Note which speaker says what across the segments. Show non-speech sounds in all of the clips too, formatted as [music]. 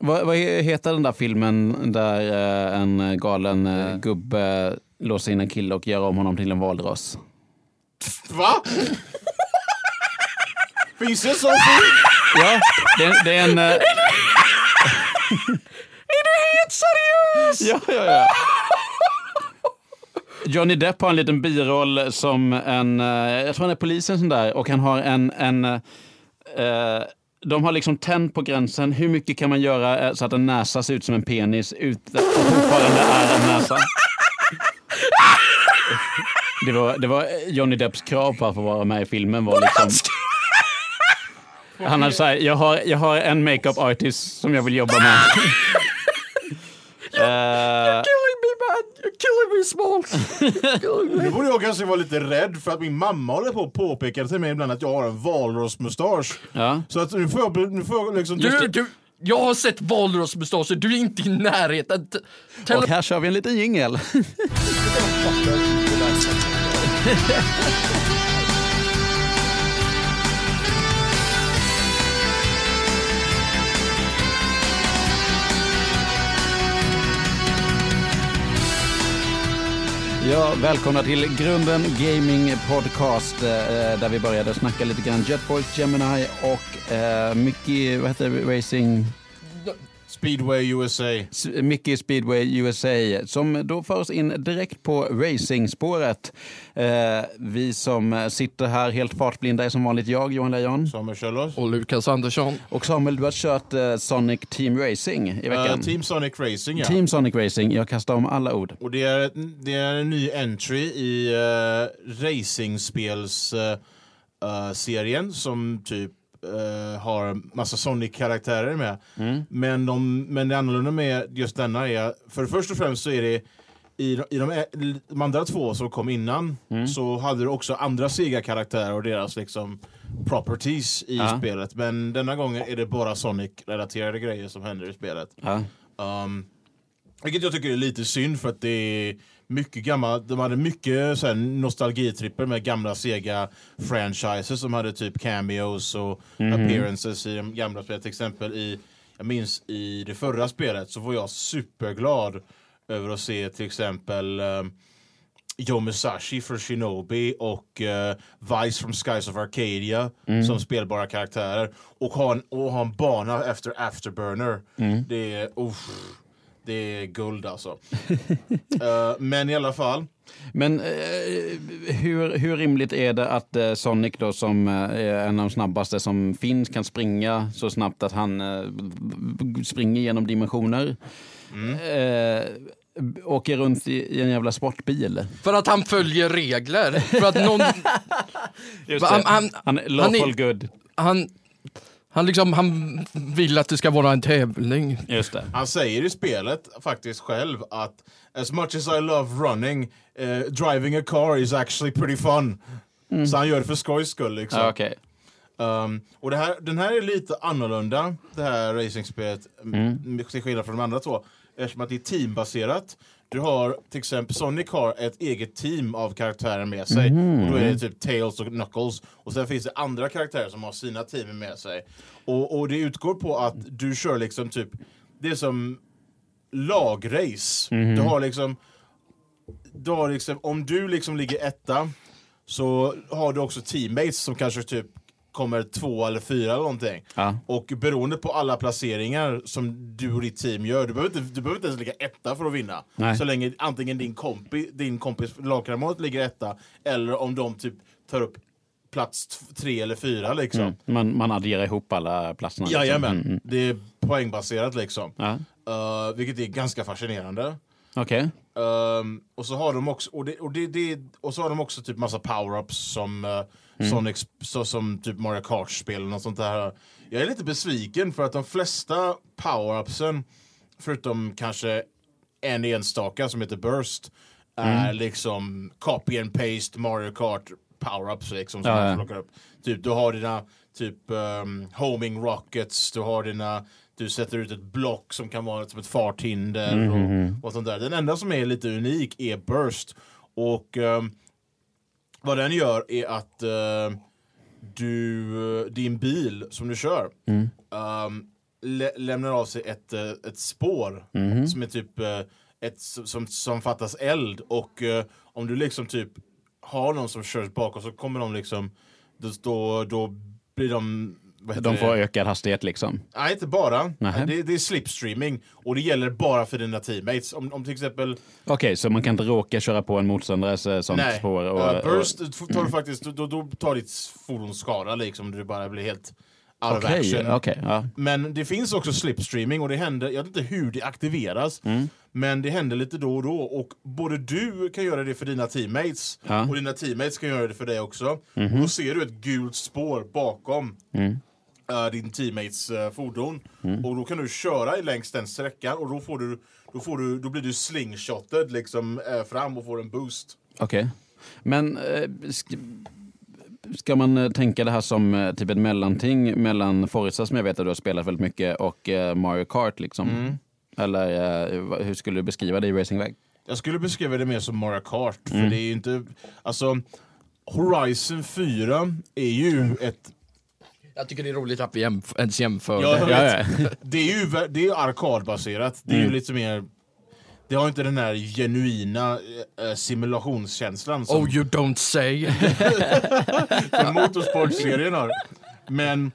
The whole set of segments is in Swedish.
Speaker 1: Vad, vad heter den där filmen där eh, en galen eh, gubbe låser in en kille och gör om honom till en valross?
Speaker 2: Va? [laughs] Finns det en sån film?
Speaker 1: Ja, det, det är en... eh, [laughs]
Speaker 3: Är du helt seriös?
Speaker 1: Ja, ja, ja. Johnny Depp har en liten biroll som en, eh, jag tror han är polisen sån där, och han har en, en eh, de har liksom tänd på gränsen. Hur mycket kan man göra eh, så att en näsa ser ut som en penis utan att fortfarande är en näsa? Det var, det var Johnny Depps krav på att få vara med i filmen. Var liksom, han hade sagt, jag har, jag har en makeup artist som jag vill jobba med. [laughs]
Speaker 3: Killing me man, you're killing me Smalls. Killing
Speaker 2: Nu borde jag kanske vara lite rädd för att min mamma håller på att påpeka till mig ibland att jag har en valrossmustasch.
Speaker 1: ja.
Speaker 2: Så att nu får jag, nu får jag liksom...
Speaker 3: Du, du, jag har sett valrossmustascher, du är inte i närheten. T- Tell
Speaker 1: Och här kör vi en liten jingel. [laughs] Ja, välkomna till Grunden Gaming Podcast eh, där vi började snacka lite grann Jetboys, Gemini och eh, Mickey, vad heter det, Racing?
Speaker 2: Speedway USA.
Speaker 1: Mickey Speedway USA som då för oss in direkt på racingspåret. Eh, vi som sitter här helt fartblinda är som vanligt jag, Johan Lejon.
Speaker 2: Samuel Kjellås.
Speaker 3: Och Lukas Andersson.
Speaker 1: Och Samuel, du har kört eh, Sonic Team Racing i veckan.
Speaker 2: Uh, Team Sonic Racing ja.
Speaker 1: Team Sonic Racing, jag kastar om alla ord.
Speaker 2: Och det är, det är en ny entry i uh, racingspels uh, uh, serien som typ uh, har massa Sonic-karaktärer med. Men, de, men det annorlunda med just denna är, för först och främst så är det i, i de, de andra två som kom innan så hade du också andra Sega-karaktärer och deras liksom properties i
Speaker 1: Ja.
Speaker 2: spelet. Men denna gången är det bara Sonic-relaterade grejer som händer i spelet.
Speaker 1: Ja.
Speaker 2: Um, vilket jag tycker är lite synd för att det är mycket gammalt. De hade mycket så här, nostalgitripper med gamla Sega-franchises som hade typ cameos och appearances i de gamla spelen. Till exempel i, jag minns i det förra spelet så var jag superglad över att se till exempel um, Joe Musashi för Shinobi och eh, Vice from Skies of Arcadia som spelbara karaktärer. Och ha en, och ha en bana efter Afterburner. Det är... uff, det är guld alltså. [laughs] Eh, men i alla fall.
Speaker 1: Men eh, hur, hur rimligt är det att eh, Sonic då som eh, är en av de snabbaste som finns kan springa så snabbt att han eh, springer genom dimensioner? Eh, åker runt i, en jävla sportbil.
Speaker 3: För att han följer regler. För att någon, [laughs]
Speaker 1: Just det.
Speaker 3: han-
Speaker 1: han,
Speaker 3: han-
Speaker 1: är lawful
Speaker 3: han
Speaker 1: good.
Speaker 3: han, han, liksom, han vill att det ska vara en tävling.
Speaker 1: Just det.
Speaker 2: Han säger i spelet faktiskt själv att as much as I love running, eh, driving a car is actually pretty fun. Så han gör det för skojs skull liksom.
Speaker 1: Ja, okej.
Speaker 2: Um, och det här, den här är lite annorlunda, det här racingspelet, mm. till skillnad från de andra två. Eftersom att det är teambaserat. Du har till exempel, Sonic har ett eget team av karaktärer med sig. Och då är det typ Tails och Knuckles. Och sen finns det andra karaktärer som har sina team med sig. Och, och det utgår på att du kör liksom typ, det är som lagrace. Du har liksom, du har liksom, om du liksom ligger etta så har du också teammates som kanske typ kommer två eller fyra eller någonting.
Speaker 1: Ja.
Speaker 2: Och beroende på alla placeringar som du och ditt team gör, du behöver inte, du behöver inte ens ligga etta för att vinna.
Speaker 1: Nej.
Speaker 2: Så länge antingen din, kompi, din kompis lagkamrat ligger etta, eller om de typ tar upp plats tre eller fyra liksom.
Speaker 1: Mm. Man, man adderar ihop alla platserna. liksom.
Speaker 2: Jajamän,
Speaker 1: Mm, mm.
Speaker 2: det är poängbaserat liksom.
Speaker 1: Ja.
Speaker 2: Uh, vilket är ganska fascinerande.
Speaker 1: Okej.
Speaker 2: Ehm, och så har de också och, det, och, det, det, och så har de också typ massa power-ups som uh, Sonic, så, som typ Mario Kart-spel och sånt där. Jag är lite besviken för att de flesta power-upsen, förutom kanske en enstaka som heter Burst, är liksom copy and paste Mario Kart power-ups liksom som
Speaker 1: Ja, ja.
Speaker 2: upp. Typ du har dina typ um, homing rockets, du har dina du sätter ut ett block som kan vara som ett farthinder och, och sånt där. Den enda som är lite unik är Burst. Och ehm, vad den gör är att ehm, du, din bil som du kör, ehm, lä lämnar av sig ett, eh, ett spår
Speaker 1: Mhm.
Speaker 2: som är typ eh, ett som, som fattas eld och eh, om du liksom typ har någon som kör bakom så kommer de liksom då, då blir de
Speaker 1: De
Speaker 2: det?
Speaker 1: får ökad hastighet liksom.
Speaker 2: Nej, inte bara. Det, det är slipstreaming och det gäller bara för dina teammates. Om, om till exempel
Speaker 1: Okej, så man kan inte råka köra på en motståndares eh, sånt
Speaker 2: Nej,
Speaker 1: spår? Och,
Speaker 2: uh, burst
Speaker 1: och,
Speaker 2: tar du faktiskt, då, då tar ditt fordon skada liksom. Du bara blir helt out of
Speaker 1: Okej,
Speaker 2: action.
Speaker 1: okej, ja.
Speaker 2: Men det finns också slipstreaming och det händer, jag vet inte hur det aktiveras,
Speaker 1: Mm.
Speaker 2: men det händer lite då och då och både du kan göra det för dina teammates
Speaker 1: Ja.
Speaker 2: Och dina teammates kan göra det för dig också. Och då ser du ett gult spår bakom
Speaker 1: Mm.
Speaker 2: Eh, din teammates eh, fordon och då kan du köra längs den sträckan och då får du då, får du, då blir du slingshotted liksom eh, fram och får en boost.
Speaker 1: Okej. Men eh, sk- ska man tänka det här som typ ett mellanting mellan Forza som jag vet att du har spelat väldigt mycket och Mario Kart liksom?
Speaker 2: Mm.
Speaker 1: Eller hur skulle du beskriva det i racingväg?
Speaker 2: Jag skulle beskriva det mer som Mario Kart, för
Speaker 1: Mm.
Speaker 2: det är ju inte... Alltså, Horizon 4 är ju ett...
Speaker 3: Jag tycker det är roligt att vi jämf ens jämför.
Speaker 2: Ja,
Speaker 3: det. [laughs]
Speaker 2: Det är ju det är arkadbaserat. Det är
Speaker 1: Mm.
Speaker 2: ju lite mer... Det har inte den här genuina eh, simulationskänslan som
Speaker 3: Oh you don't say. [laughs]
Speaker 2: som [laughs] motorsportserien har. Men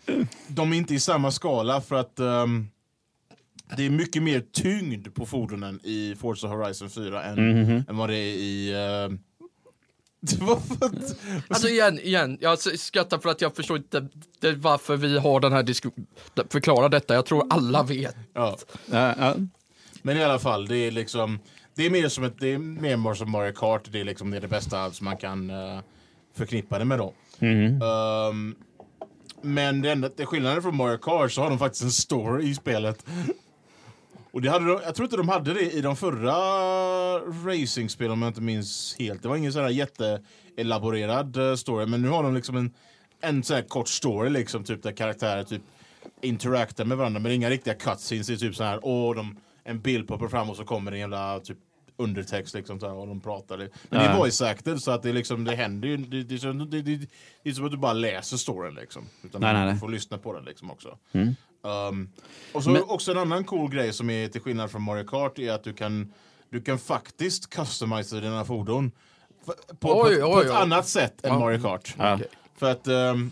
Speaker 2: de är inte i samma skala för att ehm, det är mycket mer tyngd på fordonen i Forza Horizon 4 än,
Speaker 1: Mhm.
Speaker 2: än vad det är i... Uh, [laughs]
Speaker 3: Alltså igen, igen, jag skrattar för att jag förstår inte det, varför vi har den här diskussionen. Förklara detta, jag tror alla vet.
Speaker 2: ja.
Speaker 1: Ja, ja.
Speaker 2: Men i alla fall, det är liksom... Det är mer som, ett, det är mer som Mario Kart. Det är liksom det, är det bästa som man kan uh, förknippa det med då.
Speaker 1: Mhm.
Speaker 2: Ehm, men det enda, det skillnaden från Mario Kart så har de faktiskt en story i spelet. Och det hade de, jag tror inte de hade det i de förra racingspelen om jag inte minns helt. Det var ingen sån här jätteelaborerad eh, story, men nu har de liksom en, en sån här kort story liksom, typ där karaktärer typ interaktar med varandra, men inga riktiga cutscenes. Det är typ så här, åh, de, en bild poppar fram och så kommer det en jävla typ undertext liksom så här, och de pratar. Men det är
Speaker 1: Ja.
Speaker 2: voice acted så att det liksom, det händer ju, det, det, det, det, är som att du bara läser storyn liksom. Utan
Speaker 1: Nej,
Speaker 2: du
Speaker 1: nej, nej.
Speaker 2: får lyssna på den liksom också.
Speaker 1: Mm.
Speaker 2: Um, och så
Speaker 1: Men-
Speaker 2: också en annan cool grej som är till skillnad från Mario Kart är att du kan, du kan faktiskt customisa dina fordon f- på,
Speaker 3: Oj,
Speaker 2: på, på
Speaker 3: oj,
Speaker 2: ett
Speaker 3: oj.
Speaker 2: annat sätt än
Speaker 3: Ja.
Speaker 2: Mario Kart.
Speaker 1: Ja.
Speaker 3: Okej.
Speaker 2: För att ehm,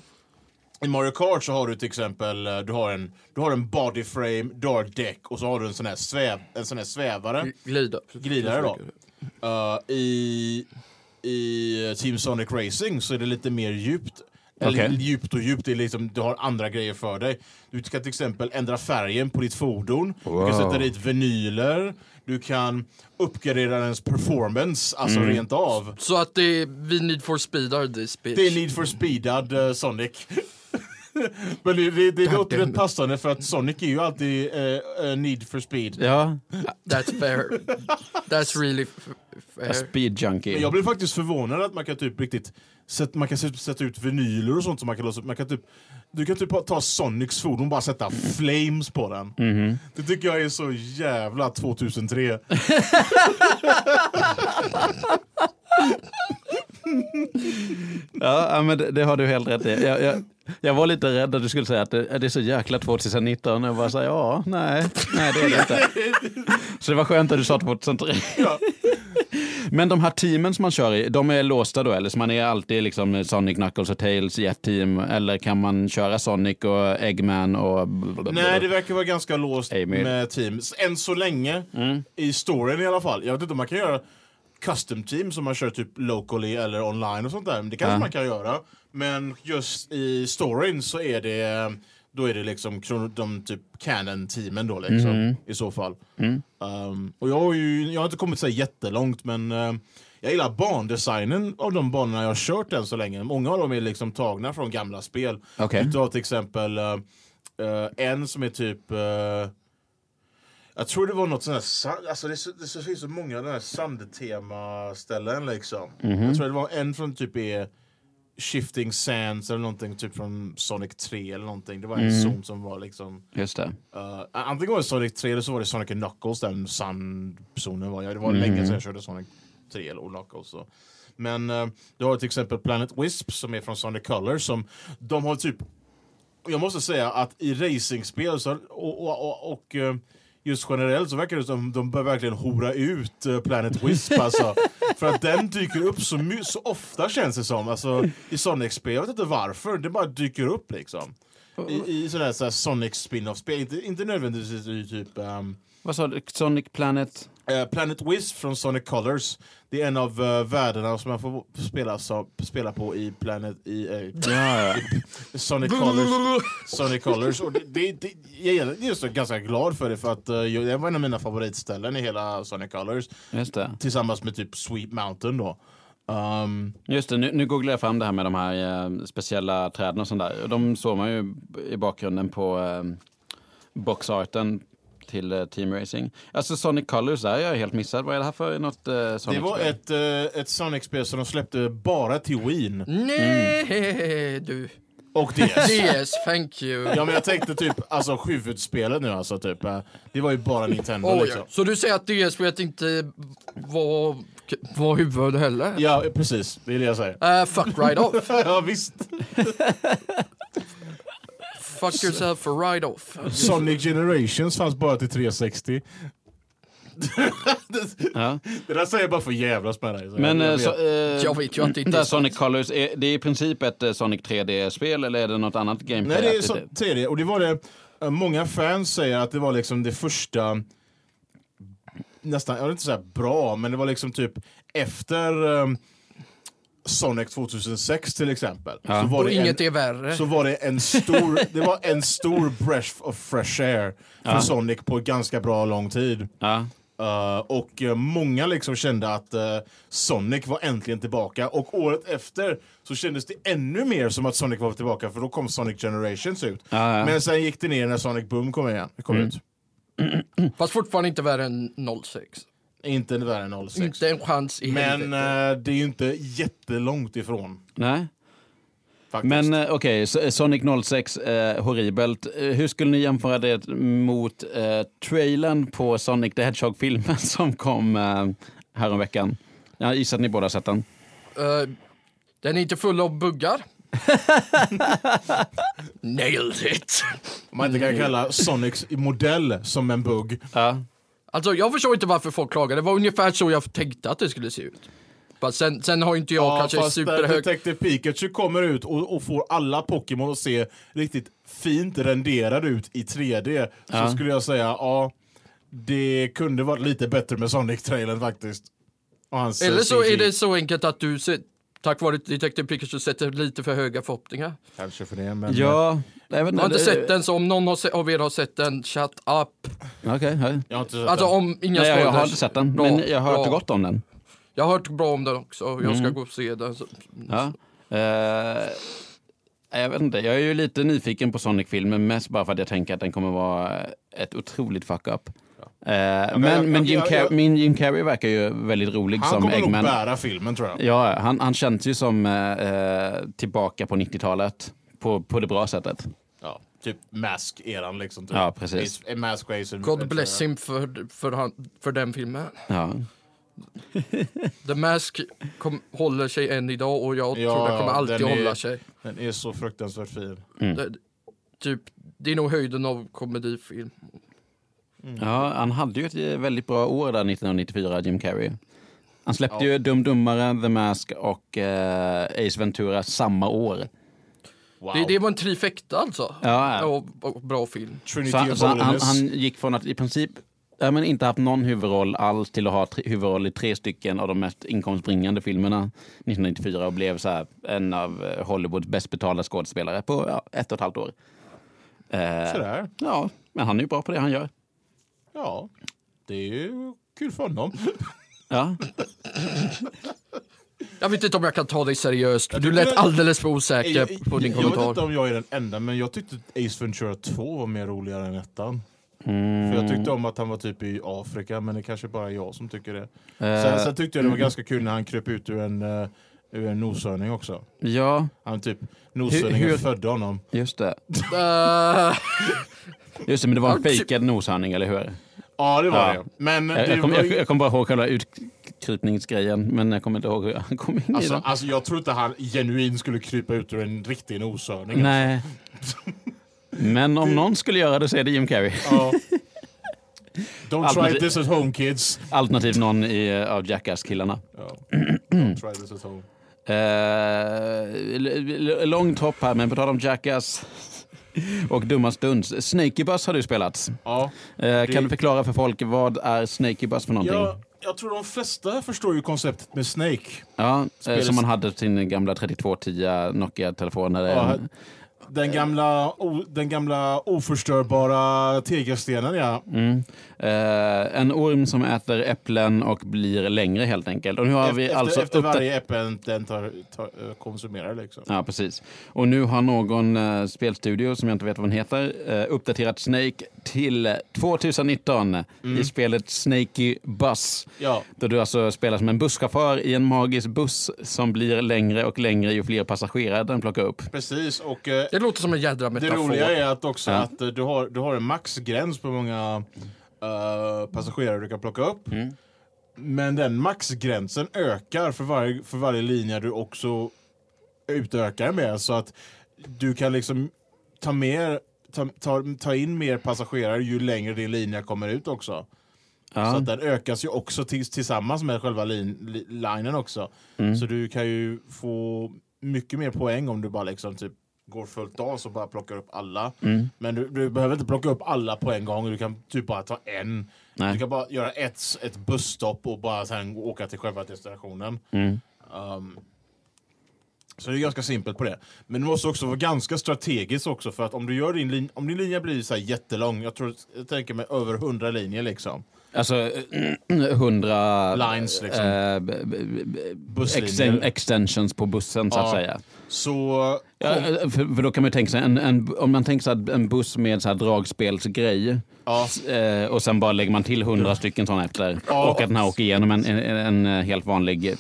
Speaker 2: i Mario Kart så har du till exempel eh, du har en, du har en body frame, du har däck och så har du en sån här, sväv, en sån här svävare.
Speaker 3: Glida.
Speaker 2: Glidare då. Uh, i, I Team Sonic Racing så är det lite mer djupt. Eller
Speaker 1: Okej.
Speaker 2: djupt och djupt, det är liksom, du har andra grejer för dig. Du kan till exempel ändra färgen på ditt fordon, du
Speaker 1: Wow.
Speaker 2: kan sätta dit vinyler, du kan uppgradera dens performance, alltså
Speaker 1: Mm.
Speaker 2: rent av.
Speaker 3: Så att det är, vi need for speed are this bitch.
Speaker 2: Det är Need for Speedad eh, Sonic. [laughs] [laughs] Men det, det, det låter rätt passande för att Sonic är ju alltid eh, Need for Speed.
Speaker 1: ja.
Speaker 3: That's fair. That's really f-
Speaker 1: A
Speaker 3: fair.
Speaker 1: speed junkie.
Speaker 2: Men jag blev faktiskt förvånad att man kan typ riktigt sätt, man kan sätta, ut vinyler och sånt som man kan låsa upp. Man kan typ, du kan typ ta Sonics fordon och bara sätta flames på den.
Speaker 1: Mhm.
Speaker 2: Det tycker jag är så jävla 2003. [laughs]
Speaker 1: Ja, ja, men det, det har du helt rätt i. Jag, jag, jag var lite rädd att du skulle säga att det, det är så jäkla 2019. Jag bara sa ja, nej, nej det är det inte. [laughs] Så det var skönt att du sa 2003.
Speaker 2: Ja.
Speaker 1: Men de här teamen som man kör i, de är låsta då? Eller så man är alltid liksom Sonic, Knuckles och Tails i ett team? Eller kan man köra Sonic och Eggman och...
Speaker 2: Nej, det verkar vara ganska låst
Speaker 1: Amy.
Speaker 2: med team. Än så länge,
Speaker 1: Mm.
Speaker 2: i storyn i alla fall. Jag vet inte om man kan göra custom team som man kör typ locally eller online och sånt där. Men det kanske
Speaker 1: Ja.
Speaker 2: man kan göra. Men just i storyn så är det då är det liksom de typ canon-teamen då liksom,
Speaker 1: Mhm.
Speaker 2: i så fall.
Speaker 1: Mm.
Speaker 2: Um, och jag har, ju, jag har inte kommit så jättelångt men eh, jag gillar bandesignen av de banorna jag har kört än så länge. Många av dem är liksom tagna från gamla spel.
Speaker 1: Okej.
Speaker 2: Du tar till exempel eh, eh, en som är typ... jag tror det var något sånt här... Alltså det, så, det så- finns så många sådana här sandtema-ställen liksom.
Speaker 1: Mhm.
Speaker 2: Jag tror det var en från typ är Shifting Sands eller någonting typ från Sonic 3 eller någonting. Det var en
Speaker 1: Mm.
Speaker 2: zon som var liksom...
Speaker 1: Just det.
Speaker 2: Uh, antingen var det Sonic 3 eller så var det Sonic Knuckles, den sandzonen var. Ja, det var
Speaker 1: Mhm.
Speaker 2: länge sedan jag körde Sonic 3 eller Knuckles. Så. Men uh, du har till exempel Planet Wisp som är från Sonic Color som de har typ jag måste säga att i racingspel så, och, och, och, och eh, just generellt så verkar det som de bör verkligen hora ut eh, Planet Wisp alltså. [laughs] För att den dyker upp så, my- så ofta känns det som. Alltså, I Sonic-spel, jag vet inte varför, det bara dyker upp liksom. I, i sådär, sådär Sonic spin-off-spel, inte, inte nödvändigtvis i typ um,
Speaker 1: Vad sa du? Sonic Planet?
Speaker 2: Eh, Planet Wisp från Sonic Colors. Det är en av uh, världarna som man får spela, så, spela på i Planet i eh,
Speaker 1: Ja, ja.
Speaker 2: Sonic Colors. Sonic Colors. Och [laughs] det, det, det, jag är just ganska glad för det för att uh, det var en av mina favoritställen i hela Sonic Colors.
Speaker 1: Just det.
Speaker 2: Tillsammans med typ Sweet Mountain då. Um,
Speaker 1: Just det, nu, nu googlar jag fram det här med de här eh, speciella träden och sånt där. Och De såg man ju i bakgrunden på eh, boxarten till eh, Team Racing. Alltså Sonic Colors, där är jag helt missad. Vad är det här för något eh,
Speaker 2: det
Speaker 1: Sonic
Speaker 2: var ett, uh, ett Sonic-spel som de släppte bara till Wien.
Speaker 3: Nej, du.
Speaker 2: Och DS. [laughs]
Speaker 3: DS, thank you.
Speaker 2: Ja men jag tänkte typ, alltså huvudspelet nu alltså typ. eh, Det var ju bara Nintendo
Speaker 3: Oj,
Speaker 2: liksom.
Speaker 3: Så du säger att DS-spelet inte var, var huvud heller?
Speaker 2: Ja precis, det är det jag säger.
Speaker 3: Uh, fuck right off. [laughs]
Speaker 2: ja visst.
Speaker 3: Fuck yourself for right off.
Speaker 2: Sonic Generations fanns bara till 360.
Speaker 1: Ja.
Speaker 2: Det där säger jag bara för jävlas med dig.
Speaker 1: Men
Speaker 2: jag,
Speaker 1: eh,
Speaker 2: jag
Speaker 1: så,
Speaker 2: vet.
Speaker 1: eh,
Speaker 3: Jag vet ju att det inte är
Speaker 1: Sonic Colors, är, det är i princip ett eh, Sonic 3D-spel eller är det något annat gameplay?
Speaker 2: Nej det är så, 3D, och det var det, eh, många fans säger att det var liksom det första nästan, jag vill inte säga bra, men det var liksom typ efter um, Sonic 2006 till exempel.
Speaker 1: Ja.
Speaker 2: Så var
Speaker 3: Och
Speaker 2: det
Speaker 3: inget
Speaker 2: en,
Speaker 3: är värre.
Speaker 2: så var det en stor, [laughs] det var en stor breath of fresh air för
Speaker 1: Ja.
Speaker 2: Sonic på ganska bra lång tid.
Speaker 1: Ja.
Speaker 2: Uh, och uh, många liksom kände att uh, Sonic var äntligen tillbaka och året efter så kändes det ännu mer som att Sonic var tillbaka för då kom Sonic Generations ut.
Speaker 1: Ja, ja.
Speaker 2: Men sen gick det ner när Sonic Boom kom igen. Kom
Speaker 1: Mm.
Speaker 2: ut.
Speaker 3: Fast fortfarande inte värre än 06.
Speaker 2: Inte värre än 06.
Speaker 3: Inte en chans i
Speaker 2: Men uh, det är ju inte jättelångt ifrån.
Speaker 1: Nej.
Speaker 2: Faktiskt.
Speaker 1: Men eh, okej, så- Sonic 06, eh, horribelt. Eh, hur skulle ni jämföra det mot eh, trailern på Sonic the Hedgehog-filmen [laughs] som kom eh, häromveckan? Jag gissar att ni båda har sett den.
Speaker 3: Eh, den är inte full av buggar. [laughs] Nailed it!
Speaker 2: Om man inte kan kalla Sonics modell som en bugg.
Speaker 1: Ja.
Speaker 3: Alltså jag förstår inte varför folk klagar. Det var ungefär så jag tänkte att det skulle se ut. Fast sen, sen har inte jag
Speaker 2: Ja,
Speaker 3: kanske
Speaker 2: när
Speaker 3: superhög...
Speaker 2: Detective Pikachu kommer ut och, och får alla Pokémon att se riktigt fint renderade ut i 3D
Speaker 1: Ja.
Speaker 2: så skulle jag säga ja, det kunde varit lite bättre med Sonic-trailern faktiskt. Eh,
Speaker 3: Eller så
Speaker 2: CG.
Speaker 3: är det så enkelt att du tack vare Detective Pikachu sätter lite för höga förhoppningar.
Speaker 2: Kanske för det, men...
Speaker 1: Ja, jag vet
Speaker 3: Jag har inte
Speaker 1: det-
Speaker 3: sett den, så om någon har se- av er har sett den, shut up.
Speaker 1: Okej, hej.
Speaker 2: Jag har inte sett
Speaker 3: Alltså
Speaker 2: den.
Speaker 3: om inga
Speaker 1: Nej, jag, har inte sett den,
Speaker 3: Bra,
Speaker 1: men jag har hört
Speaker 3: bra.
Speaker 1: gott om den.
Speaker 3: Jag har hört bra om den också, jag ska
Speaker 1: Mm.
Speaker 3: gå och se den. Så.
Speaker 1: Ja. Eh, jag vet inte, jag är ju lite nyfiken på Sonic-filmen mest bara för att jag tänker att den kommer vara ett otroligt fuck-up. Eh, men
Speaker 2: jag-
Speaker 1: men Jim,
Speaker 2: jag- jag-
Speaker 1: Car- min Jim Carrey verkar ju väldigt rolig
Speaker 2: Han
Speaker 1: som
Speaker 2: kommer nog
Speaker 1: Eggman.
Speaker 2: bära filmen tror jag.
Speaker 1: Ja, han, han känns ju som eh, eh, tillbaka på 90-talet. På, på det bra sättet.
Speaker 2: Ja, typ Mask-eran liksom. Typ.
Speaker 1: Ja, precis.
Speaker 2: Ace- Mask.
Speaker 3: God bless him för, för, han, för den filmen.
Speaker 1: Ja. [laughs]
Speaker 3: The Mask kom, håller sig än idag och jag
Speaker 2: Ja,
Speaker 3: tror den kommer alltid
Speaker 2: den är-
Speaker 3: hålla sig.
Speaker 2: Den är så fruktansvärt fin.
Speaker 1: Mm.
Speaker 3: Det, typ, det är nog höjden av komedifilm.
Speaker 1: Ja, han hade ju ett väldigt bra år där 1994, Jim Carrey. Han släppte
Speaker 2: Ja.
Speaker 1: ju Dum Dummare, The Mask och eh, Ace Ventura samma år.
Speaker 2: Wow.
Speaker 3: Det, det var en trifecta alltså.
Speaker 1: Ja,
Speaker 3: Och, och bra film.
Speaker 2: Trinity
Speaker 1: Så,
Speaker 2: of
Speaker 1: så han, han, han gick från att i princip ja, men inte haft någon huvudroll alls till att ha tre, huvudroll i tre stycken av de mest inkomstbringande filmerna 1994 och blev så här, en av eh, Hollywoods bäst betalda skådespelare på ja, ett och ett halvt år. Eh,
Speaker 2: Sådär.
Speaker 1: ja, men han är ju bra på det han gör.
Speaker 2: Ja, det är ju kul för honom.
Speaker 1: Ja,
Speaker 3: Jag vet inte om jag kan ta dig seriöst. Du lät alldeles för osäker
Speaker 2: jag,
Speaker 3: på din
Speaker 2: jag vet inte
Speaker 3: kommentar.
Speaker 2: om jag är den enda, men jag tyckte Ace Ventura 2 var mer roligare än ettan.
Speaker 1: mm,
Speaker 2: För jag tyckte om att han var typ i Afrika, men det kanske bara är jag som tycker det.
Speaker 1: eh,
Speaker 2: Sen, sen tyckte jag det var ganska kul när han kröp ut ur en, uh, ur en noshörning också.
Speaker 1: ja,
Speaker 2: Han typ, noshörningen
Speaker 1: hur-
Speaker 2: födde honom.
Speaker 1: just det. [laughs]
Speaker 3: Eh,
Speaker 1: Just det, men det var en fejkad noshörning, eller hur?
Speaker 2: Ja, det var
Speaker 1: Ja.
Speaker 2: det. Men
Speaker 1: Jag,
Speaker 2: det
Speaker 1: jag, kommer,
Speaker 2: var
Speaker 1: jag,
Speaker 2: ju-
Speaker 1: jag kommer bara ihåg själva utkrypningsgrejen, men jag kommer inte ihåg hur han kom in i
Speaker 2: Alltså,
Speaker 1: den.
Speaker 2: alltså jag tror inte han genuint skulle krypa ut ur en riktig noshörning.
Speaker 1: Nej. Men om någon skulle göra det så är det Jim Carrey.
Speaker 2: Ja. [laughs] Don't
Speaker 1: Alternativ-
Speaker 2: try this at home kids.
Speaker 1: Alternativt någon i, eh, av Jackass-killarna.
Speaker 2: Ja. [clears throat] Don't try this at home.
Speaker 1: Eh, l- l- långt hopp här, men på tal om Jackass [laughs] och dumma stunds. Snakey Bus har du spelat.
Speaker 2: Ja.
Speaker 1: Eh, Kan du förklara för folk vad är Snakey Bus för någonting?
Speaker 2: Jag, jag tror de flesta förstår ju konceptet med Snake.
Speaker 1: Ja, eh,
Speaker 2: Spelas-
Speaker 1: som man hade sin gamla 3210 Nokia-telefon. det-
Speaker 2: Ja, Den gamla, den gamla oförstörbara tegelstenen, ja.
Speaker 1: Mm. Eh, en orm som äter äpplen och blir längre helt enkelt. Och nu har vi
Speaker 2: efter,
Speaker 1: alltså
Speaker 2: efter varje äpple den tar, tar, eh, konsumerar. Liksom.
Speaker 1: Ja, precis. Och nu har någon eh, spelstudio, som jag inte vet vad den heter, eh, uppdaterat Snake till 2019 i spelet Snakey Bus.
Speaker 2: Ja.
Speaker 1: Då du alltså spelar som en busschaufför i en magisk buss som blir längre och längre ju fler passagerare den plockar upp.
Speaker 2: Precis, och eh,
Speaker 3: Det låter som en jädra
Speaker 2: det
Speaker 3: metafor.
Speaker 2: roliga är att också
Speaker 1: Ja.
Speaker 2: att eh, du har, du har en maxgräns på många eh, passagerare du kan plocka upp.
Speaker 1: Mm.
Speaker 2: Men den maxgränsen ökar för varje, för varje linje du också utökar med. Så att du kan liksom ta, mer, ta, ta, ta in mer passagerare ju längre din linje kommer ut också. Så
Speaker 1: Ja.
Speaker 2: att den ökas ju också tills, tillsammans med själva lin, li, linen också.
Speaker 1: Mm.
Speaker 2: Så du kan ju få mycket mer poäng om du bara liksom typ går fullt av och bara plockar upp alla.
Speaker 1: Mm.
Speaker 2: Men du, du behöver inte plocka upp alla på en gång, du kan typ bara ta en.
Speaker 1: Nej.
Speaker 2: Du kan bara göra ett, ett busstopp och bara sen åka till själva destinationen.
Speaker 1: Mm.
Speaker 2: Um, så det är ganska simpelt på det. Men du måste också vara ganska strategisk också för att om du gör din linje, om din linje blir så jättelång, jag tror, jag tänker mig över 100 linjer liksom.
Speaker 1: Alltså [clears throat] hundra
Speaker 2: Lines, liksom.
Speaker 1: eh, b- b- b-
Speaker 2: Busslinjer.
Speaker 1: exten- extensions på bussen så att
Speaker 2: Ja.
Speaker 1: säga.
Speaker 2: Så
Speaker 1: Ja, eh, för, för då kan man ju tänka sig, en, en, om man tänker sig att en buss med så här dragspelsgrej
Speaker 2: Ja.
Speaker 1: s- eh, och sen bara lägger man till hundra stycken sådana efter
Speaker 2: Ja.
Speaker 1: och att den här åker igenom en, en, en helt vanlig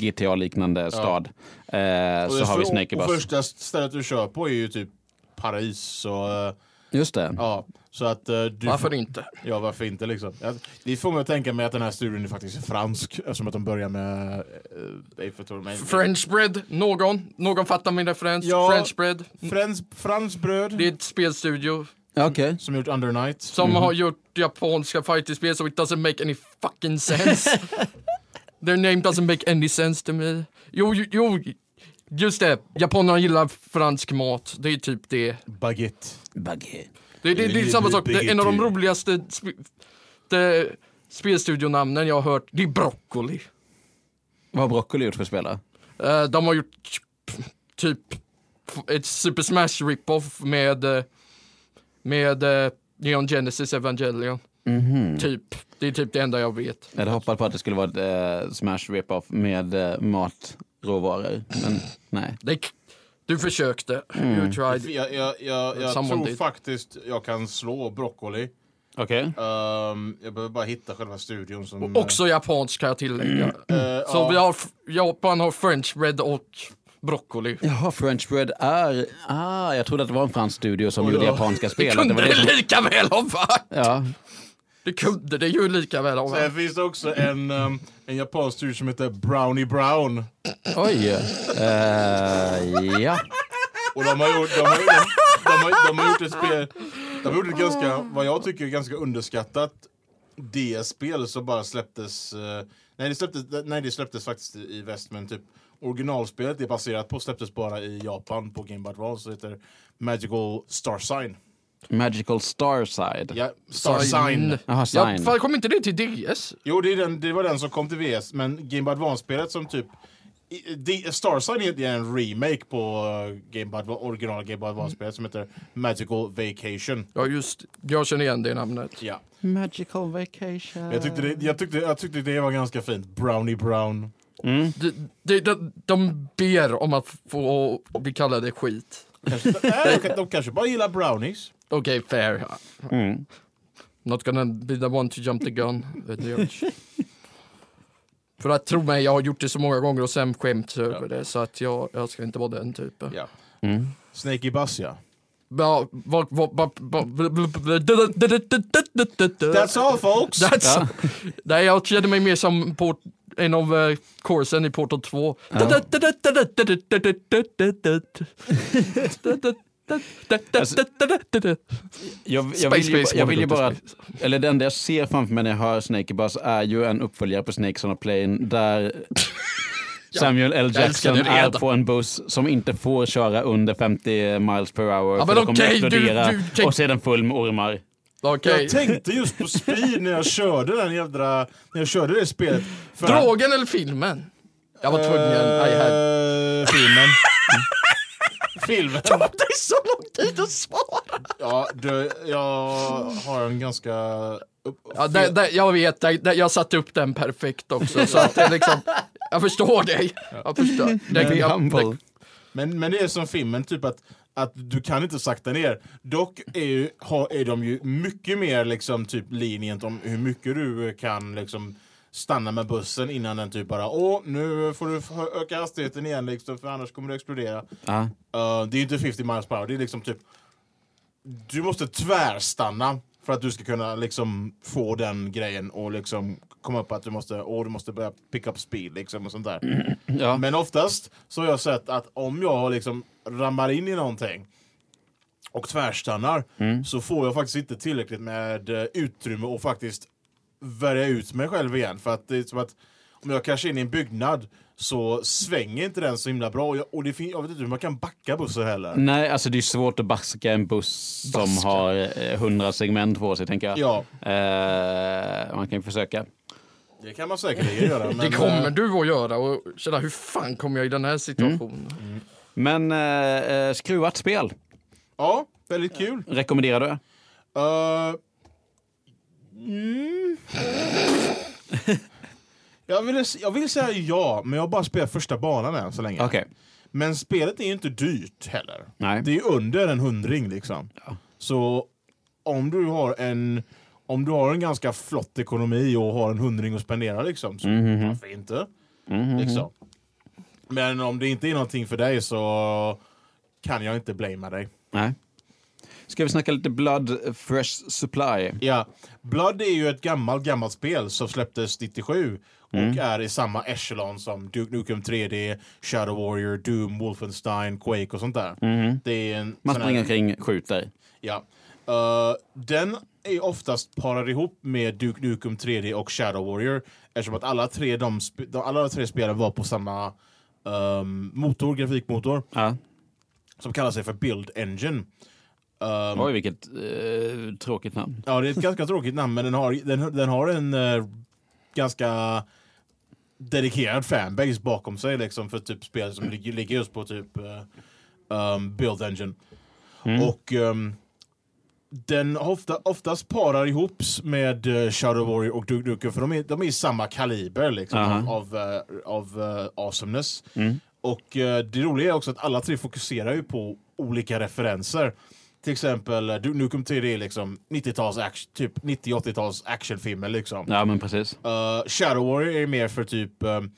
Speaker 1: GTA-liknande stad. Eh, så har vi Snakey
Speaker 2: och
Speaker 1: Bus.
Speaker 2: Första stället du kör på är ju typ Paris. Eh,
Speaker 1: Just det.
Speaker 2: ja, så att eh, du
Speaker 3: Varför
Speaker 2: får,
Speaker 3: inte?
Speaker 2: Ja, varför inte liksom? Ja, det får mig att tänka mig att den här studion är faktiskt är fransk eftersom att de börjar med äh, Eiffeltornet.
Speaker 3: French bread, någon? Någon fattar min referens?
Speaker 2: Ja.
Speaker 3: French bread.
Speaker 2: Frans, franskt bröd
Speaker 3: Det är ett spelstudio
Speaker 1: Okej.
Speaker 2: som gjort Under Night.
Speaker 3: som har gjort japanska fighting-spel so it doesn't make any fucking sense. [laughs] Their name doesn't make any sense to me. Jo, jo, jo just det. Japanerna gillar fransk mat. Det är typ det.
Speaker 2: Baguette.
Speaker 1: Baguette.
Speaker 3: Det, det, det är samma sak. Det är en av de roligaste sp spelstudionamnen jag har hört. Det är Broccoli.
Speaker 1: Vad har Broccoli gjort för spelare?
Speaker 3: Eh, de har gjort typ ett Super Smash rip-off med, eh, med eh, Neon Genesis Evangelion.
Speaker 1: Mhm.
Speaker 3: Typ. Det är typ det enda jag vet.
Speaker 1: Jag hade hoppats på att det skulle vara ett eh, Smash rip-off med eh, matråvaror, men nej.
Speaker 3: Det, du försökte. [clears throat]
Speaker 1: Mm.
Speaker 3: You tried.
Speaker 2: Jag, jag, jag, jag tror
Speaker 3: did.
Speaker 2: faktiskt jag kan slå Broccoli.
Speaker 1: Okej.
Speaker 2: Ehm, jag behöver bara hitta själva studion som...
Speaker 3: Och också japansk kan jag tillägga.
Speaker 2: eh,
Speaker 3: Så
Speaker 2: ja.
Speaker 3: vi har, Japan har French bread och broccoli.
Speaker 1: Jaha, French bread är... Ah, jag trodde att det var en fransk studio som gjorde
Speaker 2: ja.
Speaker 1: japanska
Speaker 3: Det
Speaker 1: spel. att
Speaker 3: kunde
Speaker 1: var
Speaker 3: det,
Speaker 1: det som-
Speaker 3: lika väl ha varit.
Speaker 1: Ja,
Speaker 3: Det kunde det ju lika väl ha
Speaker 2: Sen finns det också en, um, en japansk studio som heter Brownie Brown.
Speaker 1: oj. Eh, ja.
Speaker 2: Och de har gjort, de har, de, de har, de har gjort ett spel, de har gjort ett ganska, vad jag tycker är ganska underskattat DS-spel som bara släpptes, eh, nej det släpptes, nej det släpptes faktiskt i väst men typ originalspelet är baserat på släpptes bara i Japan på Game Boy Advance och heter Magical Star Sign.
Speaker 1: Magical Star Side.
Speaker 2: Ja, Star Sign.
Speaker 1: Jaha,
Speaker 3: Ja,
Speaker 1: Sign.
Speaker 3: fan, kom inte det till DS?
Speaker 2: Jo, det, är den, det var den som kom till VS, men Game Boy Advance-spelet som typ... i- det- Star Sign är en remake på uh, Game Boy, Adva- original Game Boy Advance-spelet som heter Magical Vacation.
Speaker 3: Ja, just Jag känner igen det namnet.
Speaker 2: Ja.
Speaker 1: Magical Vacation.
Speaker 2: Jag, tyckte det, jag, tyckte, jag tyckte det var ganska fint. Brownie Brown.
Speaker 1: Mm.
Speaker 3: De, de, de, de ber om att få bli kallade skit.
Speaker 2: Kanske, nej, [laughs] de, de kanske bara gillar brownies.
Speaker 3: Okej, fair.
Speaker 1: Mm.
Speaker 3: Not gonna be the one to jump the gun. För att tro mig, jag har gjort det så många gånger och sen skämt över det. Så att jag, jag ska inte vara den typen.
Speaker 2: Ja.
Speaker 1: Mm.
Speaker 2: Snakey Bus, ja.
Speaker 3: Ja,
Speaker 2: That's all folks!
Speaker 3: That's,
Speaker 1: Ja.
Speaker 3: Nej, jag kände mig mer som på en av uh, coursen i Portal 2. Da, da, da,
Speaker 1: Alltså-. Jag, vill ju,
Speaker 3: space,
Speaker 1: jag vill ju
Speaker 3: Monica
Speaker 1: bara, eller det enda jag ser framför mig när jag hör Snake Bus är ju en uppföljare på Snakes on a Plane där [laughs] Samuel L. Jackson är på en buss som inte får köra under 50 miles per hour
Speaker 3: Ja,
Speaker 1: för
Speaker 3: okej, du-
Speaker 1: explodera
Speaker 3: du tänk-
Speaker 1: och den full med ormar.
Speaker 3: Okej.
Speaker 2: Jag tänkte just på speed när jag körde den jädra... När jag körde det spelet. För
Speaker 3: Drogen eller filmen? Jag var tvungen. I had.
Speaker 2: Eh, filmen. [laughs] filmen.
Speaker 3: Det är så lång tid att svara.
Speaker 2: Ja, du, jag har en ganska...
Speaker 3: Ja, det, det, jag vet, det, jag satte upp den perfekt också. Så att det liksom, jag förstår dig. Jag förstår. Det,
Speaker 1: Be
Speaker 3: jag,
Speaker 2: Men, men det är som filmen, typ att, att du kan inte sakta ner. Dock är, ju, har, är de ju mycket mer liksom typ linjent om hur mycket du kan liksom stanna med bussen innan den typ bara åh nu får du öka hastigheten igen liksom för annars kommer du explodera.
Speaker 1: Ja.
Speaker 2: Uh, det är ju inte 50 miles per hour, det är liksom typ du måste tvärstanna för att du ska kunna liksom få den grejen och liksom komma upp att du måste, åh, du måste börja pick up speed liksom och sånt där. [clears throat]
Speaker 1: Ja.
Speaker 2: Men oftast så har jag sett att om jag liksom ramlar in i någonting och tvärstannar så får jag faktiskt inte tillräckligt med eh, utrymme och faktiskt värja ut mig själv igen. För att det är som att om jag kanske in i en byggnad så svänger inte den så himla bra. Och jag, och det fin- jag vet inte hur man kan backa bussen heller.
Speaker 1: Nej, alltså det är svårt att baska en buss som
Speaker 3: Baska.
Speaker 1: har eh, 100 segment på sig, tänker jag.
Speaker 2: Ja,
Speaker 1: Eh, man kan ju försöka.
Speaker 2: det kan man säkerligen göra. [laughs] Men,
Speaker 3: det kommer
Speaker 2: eh,
Speaker 3: du att göra och känna hur fan kommer jag i den här situationen?
Speaker 1: Men eh, eh, skruvat spel,
Speaker 2: Ja, väldigt kul.
Speaker 1: rekommenderar du?
Speaker 2: Uh, mm. jag, vill, jag vill säga ja, men jag har bara spelat första banan än så länge.
Speaker 1: Okej.
Speaker 2: Men spelet är ju inte dyrt heller.
Speaker 1: Nej.
Speaker 2: Det är under en hundring liksom. Så om du har en om du har en ganska flott ekonomi och har en hundring att spendera liksom, så
Speaker 1: Mhm.
Speaker 2: varför inte? Liksom. Men om det inte är någonting för dig så kan jag inte blamea dig.
Speaker 1: Nej. Ska vi snacka lite Blood Fresh Supply?
Speaker 2: Ja, Blood är ju ett gammalt, gammalt spel som släpptes 97 och
Speaker 1: Mm.
Speaker 2: är i samma echelon som Duke Nukem 3D, Shadow Warrior, Doom, Wolfenstein, Quake och sånt där. Det är en.
Speaker 1: Man
Speaker 2: sån här-
Speaker 1: springer omkring, skjuter.
Speaker 2: Ja. Uh, den är oftast parad ihop med Duke Nukem 3D och Shadow Warrior eftersom att alla tre, de, de, alla tre spelen var på samma um, motor, grafikmotor
Speaker 1: Ja.
Speaker 2: som kallar sig för Build Engine. Um,
Speaker 1: Oj, vilket eh, tråkigt namn.
Speaker 2: Ja, det är ett ganska tråkigt namn, men den har, den, den har en eh, ganska dedikerad fanbase bakom sig liksom, för typ spel som ligger, ligger just på typ eh, um, Build Engine. Och ehm, den ofta, oftast parar ihop med eh, Shadow Warrior och Duke Nukem för de är, de är i samma kaliber liksom,
Speaker 1: Aha.
Speaker 2: av, av, av eh, awesomeness. Och eh, det roliga är också att alla tre fokuserar ju på olika referenser. Till exempel uh, Duke Nukem 3D är liksom 90-tals action, typ 90-80-tals actionfilmer liksom.
Speaker 1: Ja, men precis.
Speaker 2: Uh, Shadow Warrior är mer för typ um,